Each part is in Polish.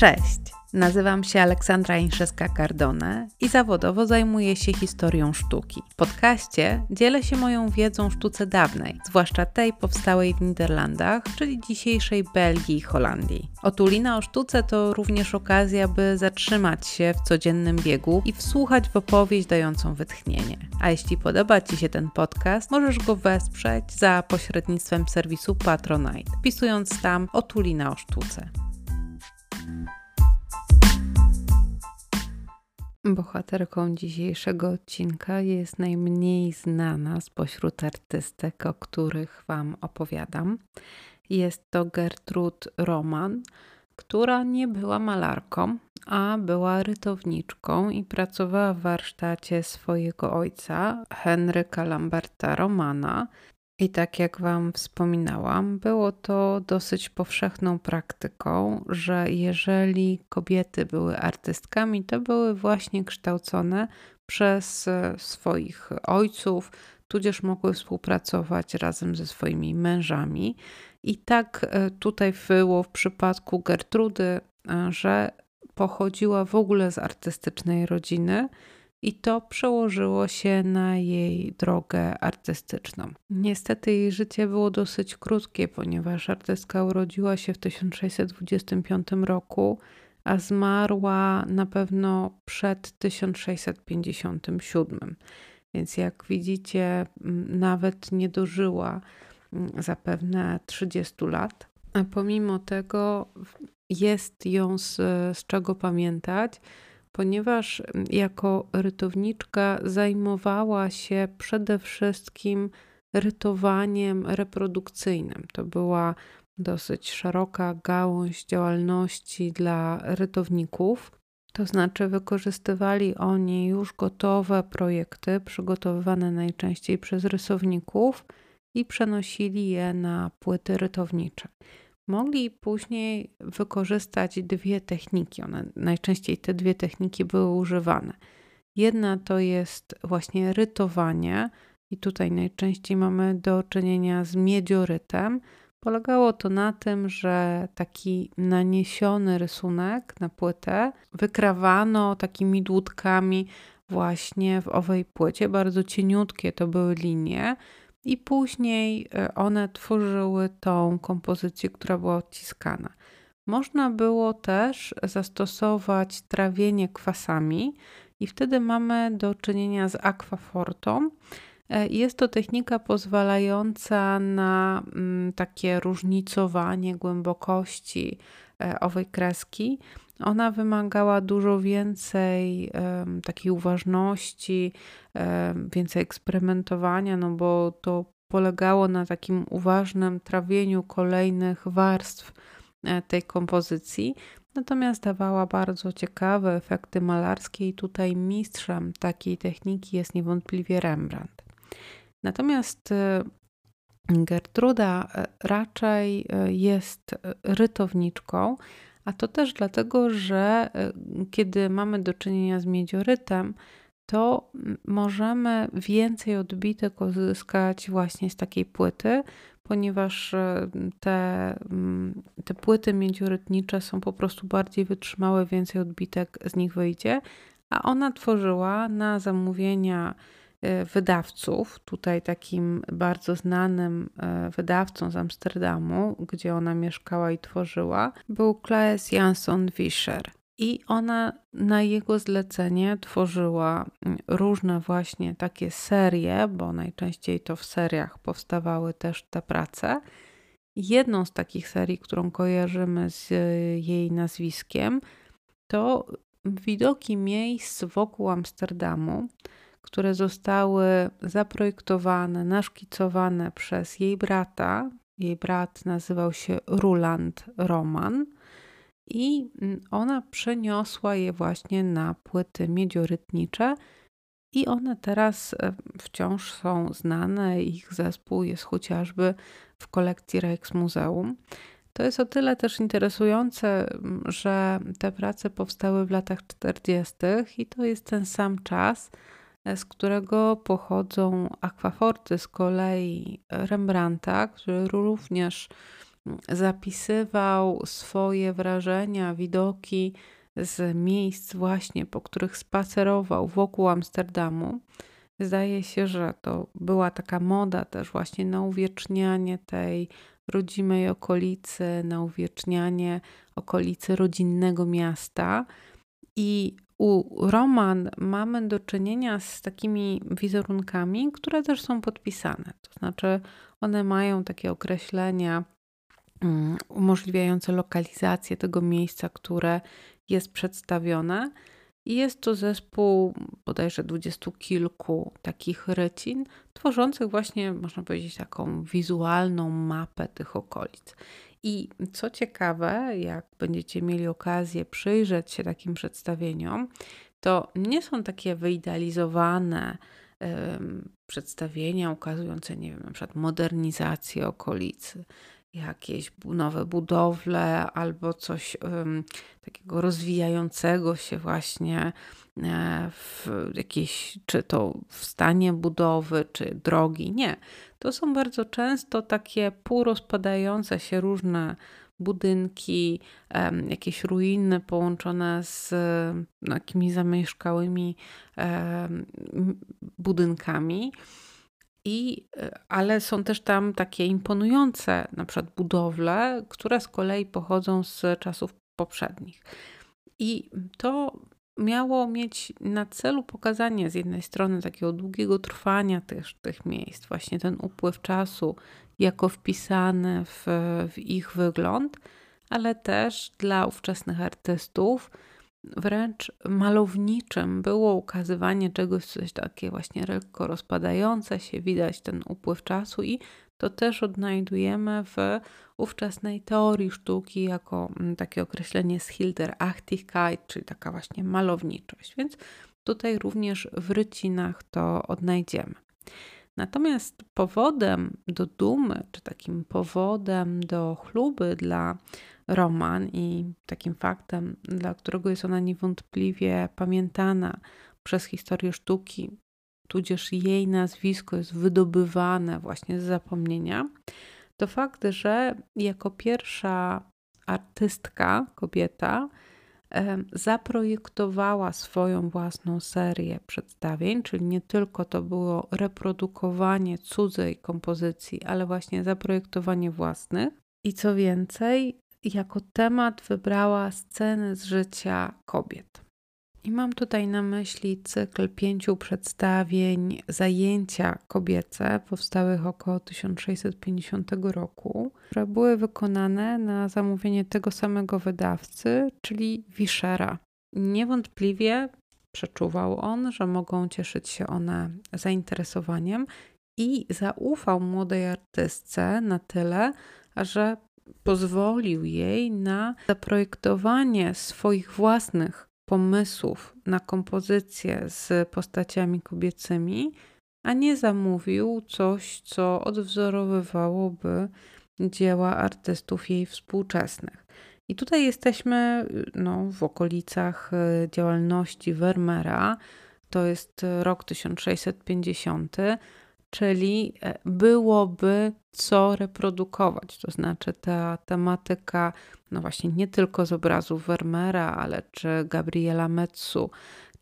Cześć! Nazywam się Aleksandra Inszewska-Cardone i zawodowo zajmuję się historią sztuki. W podcaście dzielę się moją wiedzą o sztuce dawnej, zwłaszcza tej powstałej w Niderlandach, czyli dzisiejszej Belgii i Holandii. Otulina o sztuce to również okazja, by zatrzymać się w codziennym biegu i wsłuchać w opowieść dającą wytchnienie. A jeśli podoba Ci się ten podcast, możesz go wesprzeć za pośrednictwem serwisu Patronite, wpisując tam Otulina o sztuce. Bohaterką dzisiejszego odcinka jest najmniej znana spośród artystek, o których Wam opowiadam. Jest to Gertrud Roman, która nie była malarką, a była rytowniczką i pracowała w warsztacie swojego ojca, Henryka Lamberta Romana, i tak jak Wam wspominałam, było to dosyć powszechną praktyką, że jeżeli kobiety były artystkami, to były właśnie kształcone przez e, swoich ojców, tudzież mogły współpracować razem ze swoimi mężami. I tak e, tutaj było w przypadku Gertrudy, e, że pochodziła w ogóle z artystycznej rodziny i to przełożyło się na jej drogę artystyczną. Niestety jej życie było dosyć krótkie, ponieważ artystka urodziła się w 1625 roku, a zmarła na pewno przed 1657. Więc jak widzicie, nawet nie dożyła zapewne 30 lat. A pomimo tego jest ją z, z czego pamiętać ponieważ jako rytowniczka zajmowała się przede wszystkim rytowaniem reprodukcyjnym. To była dosyć szeroka gałąź działalności dla rytowników. To znaczy, wykorzystywali oni już gotowe projekty, przygotowywane najczęściej przez rysowników, i przenosili je na płyty rytownicze mogli później wykorzystać dwie techniki. One, najczęściej te dwie techniki były używane. Jedna to jest właśnie rytowanie, i tutaj najczęściej mamy do czynienia z miedziorytem. Polegało to na tym, że taki naniesiony rysunek na płytę wykrawano takimi dłutkami właśnie w owej płycie. Bardzo cieniutkie to były linie i później e, one tworzyły tą kompozycję, która była odciskana. Można było też zastosować trawienie kwasami i wtedy mamy do czynienia z akwafortą. E, jest to technika pozwalająca na mm, takie różnicowanie głębokości e, owej kreski. Ona wymagała dużo więcej um, takiej uważności, um, więcej eksperymentowania, no bo to polegało na takim uważnym trawieniu kolejnych warstw e, tej kompozycji. Natomiast dawała bardzo ciekawe efekty malarskie, i tutaj mistrzem takiej techniki jest niewątpliwie Rembrandt. Natomiast e, Gertruda e, raczej jest rytowniczką, a to też dlatego, że e, kiedy mamy do czynienia z miedziorytem, to możemy więcej odbitek uzyskać właśnie z takiej płyty, ponieważ e, te, te płyty miedziorytnicze są po prostu bardziej wytrzymałe, więcej odbitek z nich wyjdzie, a ona tworzyła na zamówienia wydawców. Tutaj takim bardzo znanym e, wydawcą z Amsterdamu, gdzie ona mieszkała i tworzyła, był Klaes Jansson Fischer. I ona na jego zlecenie tworzyła mm, różne właśnie takie serie, bo najczęściej to w seriach powstawały też te prace. Jedną z takich serii, którą kojarzymy z jej nazwiskiem, to widoki miejsc wokół Amsterdamu które zostały zaprojektowane, naszkicowane przez jej brata. Jej brat nazywał się Ruland Roman i ona przeniosła je właśnie na płyty miedziorytnicze i one teraz e, wciąż są znane. Ich zespół jest chociażby w kolekcji Rijksmuseum. To jest o tyle też interesujące, że te prace powstały w latach 40. i to jest ten sam czas, z którego pochodzą akwaforty z kolei Rembrandta, który również zapisywał swoje wrażenia, widoki z miejsc właśnie, po których spacerował wokół Amsterdamu. Zdaje się, że to była taka moda też właśnie na uwiecznianie tej rodzimej okolicy, na uwiecznianie okolicy rodzinnego miasta. I u Roman mamy do czynienia z takimi wizerunkami, które też są podpisane. To znaczy, one mają takie określenia um, umożliwiające lokalizację tego miejsca, które jest przedstawione. I jest to zespół bodajże dwudziestu kilku takich rycin, tworzących właśnie, można powiedzieć, taką wizualną mapę tych okolic. I co ciekawe, jak będziecie mieli okazję przyjrzeć się takim przedstawieniom, to nie są takie wyidealizowane przedstawienia ukazujące, nie wiem, na przykład modernizację okolicy, jakieś nowe budowle albo coś um, takiego rozwijającego się właśnie e, w jakiejś, czy to w stanie budowy, czy drogi. Nie. To są bardzo często takie półrozpadające się różne budynki, jakieś ruiny połączone z no, jakimiś zamieszkałymi budynkami. I, e, ale są też tam takie imponujące, na przykład budowle, które z kolei pochodzą z czasów poprzednich. I to miało mieć na celu pokazanie z jednej strony takiego długiego trwania też tych miejsc, właśnie ten upływ czasu jako wpisany w, w ich wygląd, ale też dla ówczesnych artystów wręcz malowniczym było ukazywanie czegoś, coś takie właśnie lekko rozpadające się, widać ten upływ czasu i to też odnajdujemy w ówczesnej teorii sztuki jako mm, takie określenie Schilderachtigkeit, czyli taka właśnie malowniczość. Więc tutaj również w rycinach to odnajdziemy. Natomiast powodem do dumy, czy takim powodem do chluby dla Roman i takim faktem, dla którego jest ona niewątpliwie pamiętana przez historię sztuki, tudzież jej nazwisko jest wydobywane właśnie z zapomnienia, to fakt, że jako pierwsza artystka, kobieta, zaprojektowała swoją własną serię przedstawień, czyli nie tylko to było reprodukowanie cudzej kompozycji, ale właśnie zaprojektowanie własnych. I co więcej, jako temat wybrała sceny z życia kobiet. I mam tutaj na myśli cykl pięciu przedstawień Zajęcia kobiece, powstałych około 1650 roku, które były wykonane na zamówienie tego samego wydawcy, czyli Wischera. Niewątpliwie przeczuwał on, że mogą cieszyć się one zainteresowaniem i zaufał młodej artystce na tyle, że pozwolił jej na zaprojektowanie swoich własnych pomysłów na kompozycję z postaciami kobiecymi, a nie zamówił coś, co odwzorowywałoby dzieła artystów jej współczesnych. I tutaj jesteśmy no, w okolicach e, działalności Vermeera. To jest rok 1650 czyli e, byłoby co reprodukować. To znaczy ta tematyka, no właśnie nie tylko z obrazów Vermeera, ale czy Gabriela Metsu,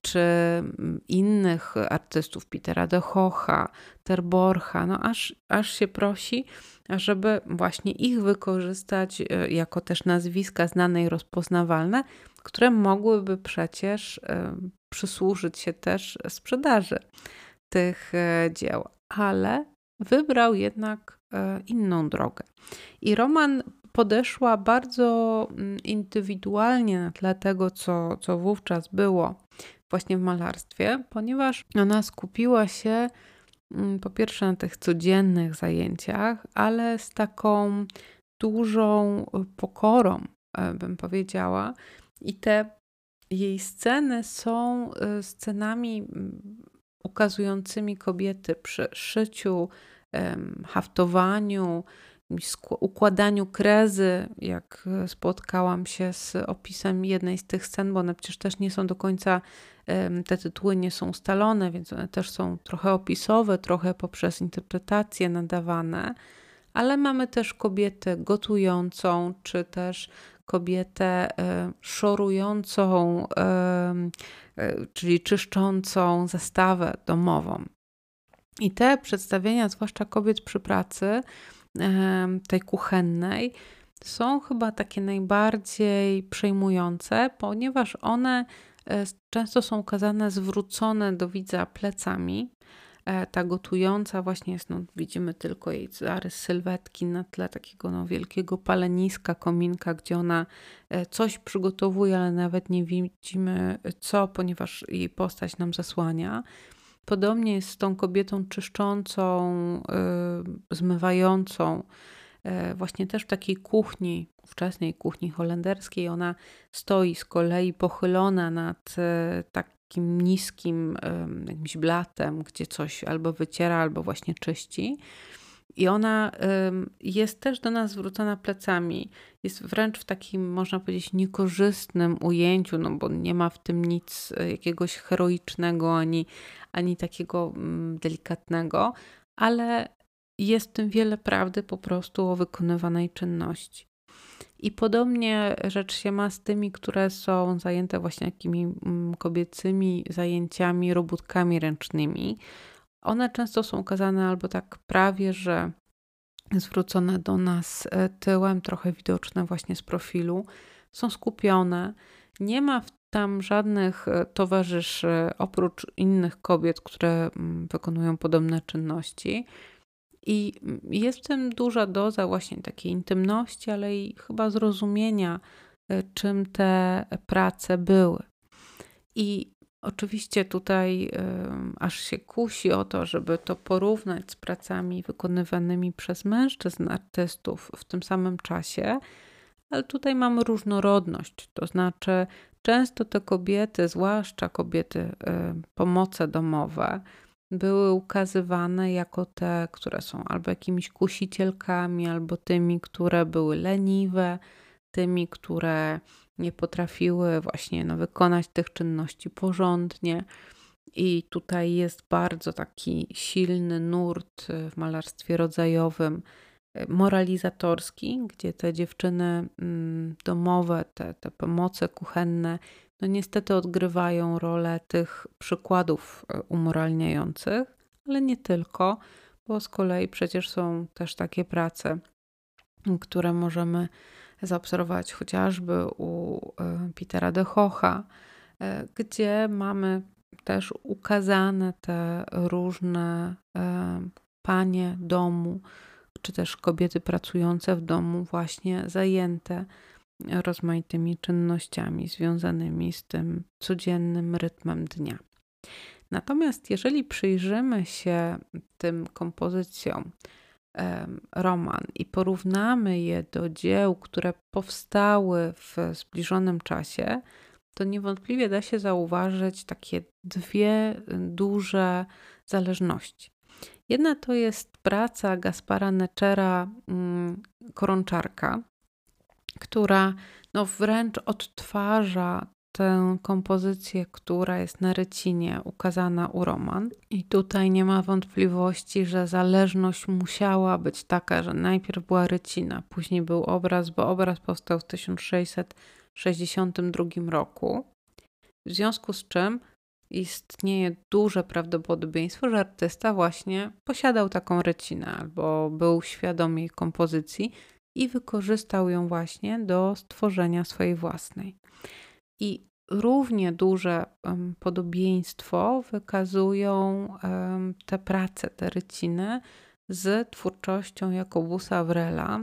czy mm, innych artystów, Petera de Hocha, Terborcha, no aż, aż się prosi, żeby właśnie ich wykorzystać e, jako też nazwiska znane i rozpoznawalne, które mogłyby przecież e, przysłużyć się też sprzedaży tych dzieł ale wybrał jednak e, inną drogę. I Roman podeszła bardzo mm, indywidualnie na tle tego, co, co wówczas było właśnie w malarstwie, ponieważ ona skupiła się mm, po pierwsze na tych codziennych zajęciach, ale z taką dużą pokorą, e, bym powiedziała. I te jej sceny są e, scenami mm, ukazującymi kobiety przy szyciu, haftowaniu, układaniu krezy, jak spotkałam się z opisem jednej z tych scen, bo one przecież też nie są do końca, te tytuły nie są ustalone, więc one też są trochę opisowe, trochę poprzez interpretację nadawane, ale mamy też kobietę gotującą, czy też kobietę e, szorującą, e, czyli czyszczącą zastawę domową. I te przedstawienia, zwłaszcza kobiet przy pracy, tej kuchennej, są chyba takie najbardziej przejmujące, ponieważ one e, często są ukazane zwrócone do widza plecami. E, ta gotująca właśnie jest, no, widzimy tylko jej zarys sylwetki na tle takiego no, wielkiego paleniska, kominka, gdzie ona e, coś przygotowuje, ale nawet nie widzimy co, ponieważ jej postać nam zasłania. Podobnie jest z tą kobietą czyszczącą, yy, zmywającą, yy, właśnie też w takiej kuchni, wczesnej kuchni holenderskiej. Ona stoi z kolei pochylona nad yy, takim niskim jakimś blatem, gdzie coś albo wyciera, albo właśnie czyści. I ona jest też do nas zwrócona plecami. Jest wręcz w takim, można powiedzieć, niekorzystnym ujęciu, no bo nie ma w tym nic e, jakiegoś heroicznego ani, ani takiego mm, delikatnego, ale jest w tym wiele prawdy po prostu o wykonywanej czynności. I podobnie rzecz się ma z tymi, które są zajęte właśnie takimi mm, kobiecymi zajęciami, robótkami ręcznymi. One często są ukazane albo tak prawie, że zwrócone do nas e, tyłem, trochę widoczne właśnie z profilu. Są skupione. Nie ma tam żadnych e, towarzyszy oprócz innych kobiet, które mm, wykonują podobne czynności. I jest w tym duża doza właśnie takiej intymności, ale i chyba zrozumienia, e, czym te prace były. I Oczywiście tutaj y, aż się kusi o to, żeby to porównać z pracami wykonywanymi przez mężczyzn artystów w tym samym czasie, ale tutaj mamy różnorodność, to znaczy często te kobiety, zwłaszcza kobiety y, pomoce domowe, były ukazywane jako te, które są albo jakimiś kusicielkami, albo tymi, które były leniwe, tymi, które nie potrafiły właśnie no, wykonać tych czynności porządnie. I tutaj jest bardzo taki silny nurt w malarstwie rodzajowym, e, moralizatorski, gdzie te dziewczyny mm, domowe, te, te pomoce kuchenne, no niestety odgrywają rolę tych przykładów e, umoralniających, ale nie tylko, bo z kolei przecież są też takie prace, które możemy zaobserwować chociażby u e, Petera de Hocha, e, gdzie mamy też ukazane te różne panie domu, czy też kobiety pracujące w domu, właśnie zajęte rozmaitymi czynnościami związanymi z tym codziennym rytmem dnia. Natomiast jeżeli przyjrzymy się tym kompozycjom, roman i porównamy je do dzieł, które powstały w zbliżonym czasie, to niewątpliwie da się zauważyć takie dwie duże zależności. Jedna to jest praca Gaspara Neczera mm, Koronczarka, która no wręcz odtwarza tę kompozycję, która jest na rycinie ukazana u Roman. I tutaj nie ma wątpliwości, że zależność musiała być taka, że najpierw była rycina, później był obraz, bo obraz powstał w 1662 roku. W związku z czym istnieje duże prawdopodobieństwo, że artysta właśnie posiadał taką rycinę albo był świadom jej kompozycji i wykorzystał ją właśnie do stworzenia swojej własnej. I równie duże podobieństwo wykazują te prace, te ryciny z twórczością Jakobusa Wrela,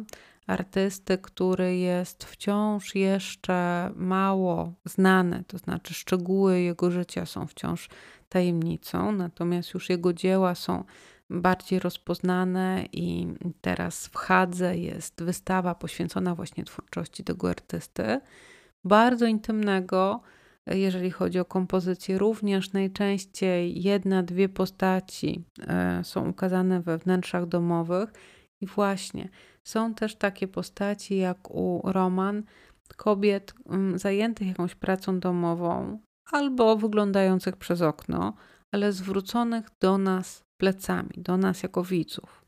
artysty, który jest wciąż jeszcze mało znany, to znaczy szczegóły jego życia są wciąż tajemnicą, natomiast już jego dzieła są bardziej rozpoznane i teraz w Hadze jest wystawa poświęcona właśnie twórczości tego artysty bardzo intymnego, jeżeli chodzi o kompozycję. Również najczęściej jedna, dwie postaci e, są ukazane we wnętrzach domowych. I właśnie są też takie postaci jak u Roman, kobiet mm, zajętych jakąś pracą domową albo wyglądających przez okno, ale zwróconych do nas plecami, do nas jako widzów.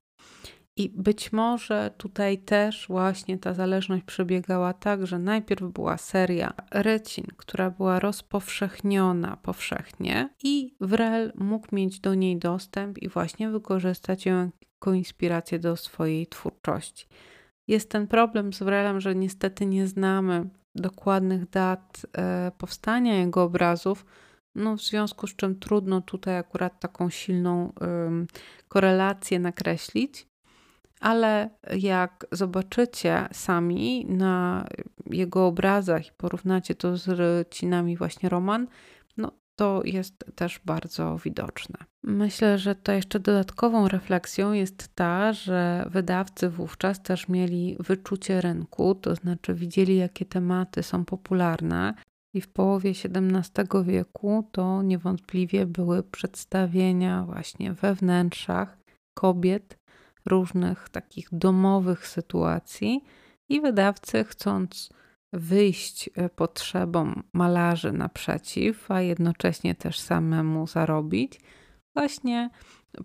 I być może tutaj też właśnie ta zależność przebiegała tak, że najpierw była seria Recin, która była rozpowszechniona powszechnie i Wrel mógł mieć do niej dostęp i właśnie wykorzystać ją jako inspirację do swojej twórczości. Jest ten problem z Wrelem, że niestety nie znamy dokładnych dat e, powstania jego obrazów, no w związku z czym trudno tutaj akurat taką silną korelację nakreślić ale jak zobaczycie sami na jego obrazach i porównacie to z rycinami właśnie Roman, no to jest też bardzo widoczne. Myślę, że to jeszcze dodatkową refleksją jest ta, że wydawcy wówczas też mieli wyczucie rynku, to znaczy widzieli, jakie tematy są popularne. I w połowie XVII wieku to niewątpliwie były przedstawienia właśnie we wnętrzach kobiet różnych takich domowych sytuacji i wydawcy chcąc wyjść e, potrzebom malarzy naprzeciw, a jednocześnie też samemu zarobić, właśnie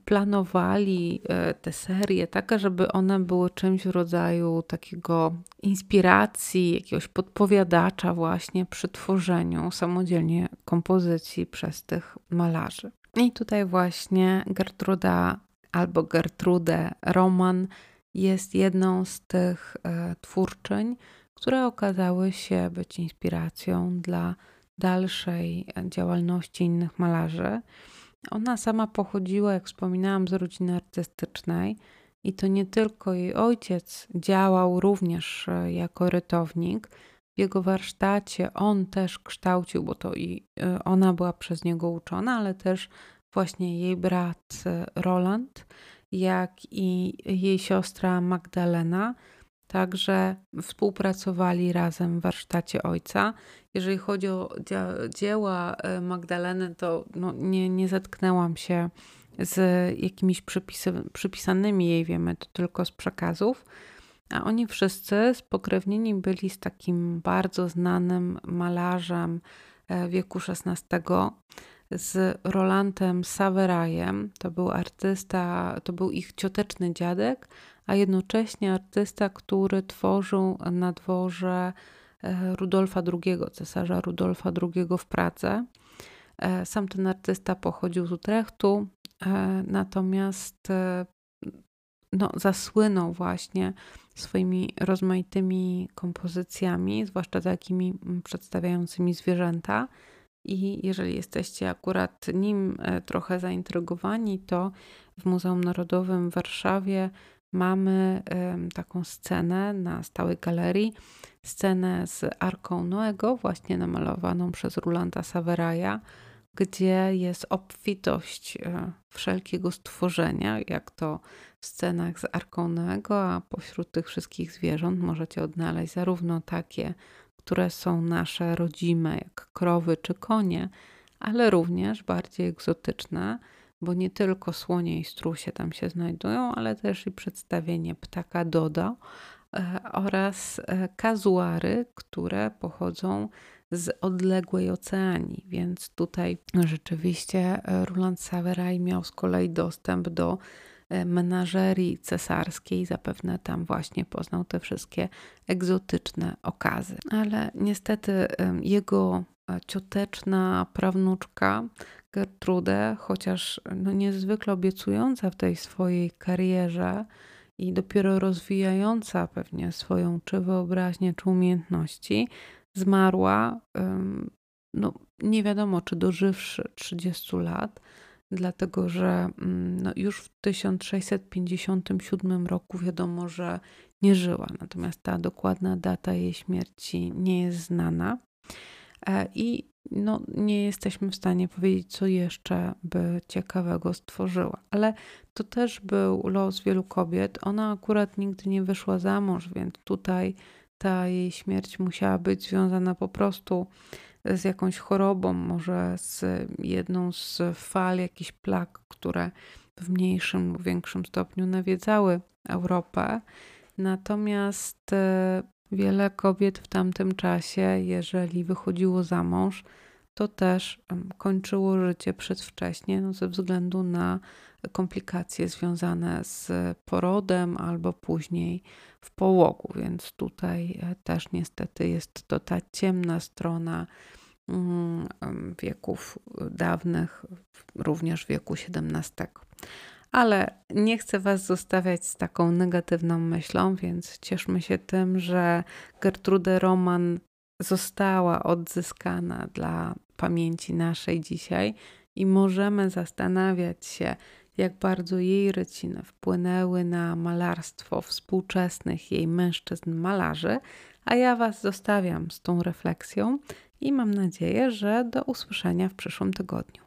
planowali e, te serie tak, żeby one były czymś w rodzaju takiego inspiracji, jakiegoś podpowiadacza właśnie przy tworzeniu samodzielnie kompozycji przez tych malarzy. I tutaj właśnie Gertruda albo Gertrude Roman jest jedną z tych e, twórczyń, które okazały się być inspiracją dla dalszej działalności innych malarzy. Ona sama pochodziła, jak wspominałam, z rodziny artystycznej i to nie tylko jej ojciec działał również e, jako rytownik. W jego warsztacie on też kształcił, bo to i e, ona była przez niego uczona, ale też właśnie jej brat e, Roland, jak i jej siostra Magdalena. Także współpracowali razem w warsztacie ojca. Jeżeli chodzi o dzieła e, Magdaleny, to no nie, nie zetknęłam się z jakimiś przypisy, przypisanymi jej, wiemy to tylko z przekazów. A oni wszyscy spokrewnieni byli z takim bardzo znanym malarzem e, wieku XVI, z Rolandem Saverajem. To był artysta, to był ich cioteczny dziadek, a jednocześnie artysta, który tworzył na dworze e, Rudolfa II, cesarza Rudolfa II w Pradze. E, sam ten artysta pochodził z Utrechtu, e, natomiast no, zasłynął właśnie swoimi rozmaitymi kompozycjami, zwłaszcza takimi przedstawiającymi zwierzęta. I jeżeli jesteście akurat nim trochę zaintrygowani, to w Muzeum Narodowym w Warszawie mamy taką scenę na stałej galerii, scenę z Arką Noego, właśnie namalowaną przez Rulanda Saveraja, gdzie jest obfitość e, wszelkiego stworzenia, jak to w scenach z Arką Noego, a pośród tych wszystkich zwierząt możecie odnaleźć zarówno takie które są nasze rodzime, jak krowy czy konie, ale również bardziej egzotyczne, bo nie tylko słonie i strusie tam się znajdują, ale też i przedstawienie ptaka dodo e, oraz e, kazuary, które pochodzą z odległej oceanii, więc tutaj rzeczywiście e, Roland Saveray miał z kolei dostęp do menażerii cesarskiej. Zapewne tam właśnie poznał te wszystkie egzotyczne okazy. Ale niestety jego cioteczna prawnuczka Gertrude, chociaż no niezwykle obiecująca w tej swojej karierze i dopiero rozwijająca pewnie swoją czy wyobraźnię, czy umiejętności, zmarła, no nie wiadomo czy dożywszy 30 lat, dlatego że mm, no, już w 1657 roku wiadomo, że nie żyła, natomiast ta dokładna data jej śmierci nie jest znana. E, I no, nie jesteśmy w stanie powiedzieć, co jeszcze by ciekawego stworzyła. Ale to też był los wielu kobiet. Ona akurat nigdy nie wyszła za mąż, więc tutaj ta jej śmierć musiała być związana po prostu z jakąś chorobą, może z jedną z fal jakichś plag, które w mniejszym lub większym stopniu nawiedzały Europę. Natomiast e, wiele kobiet w tamtym czasie, jeżeli wychodziło za mąż, to też kończyło życie przedwcześnie no ze względu na komplikacje związane z porodem albo później w połogu, więc tutaj e, też niestety jest to ta ciemna strona mm, wieków dawnych, również wieku XVII. Ale nie chcę Was zostawiać z taką negatywną myślą, więc cieszmy się tym, że Gertrude Roman została odzyskana dla pamięci naszej dzisiaj i możemy zastanawiać się, jak bardzo jej ryciny wpłynęły na malarstwo współczesnych jej mężczyzn malarzy, a ja Was zostawiam z tą refleksją i mam nadzieję, że do usłyszenia w przyszłym tygodniu.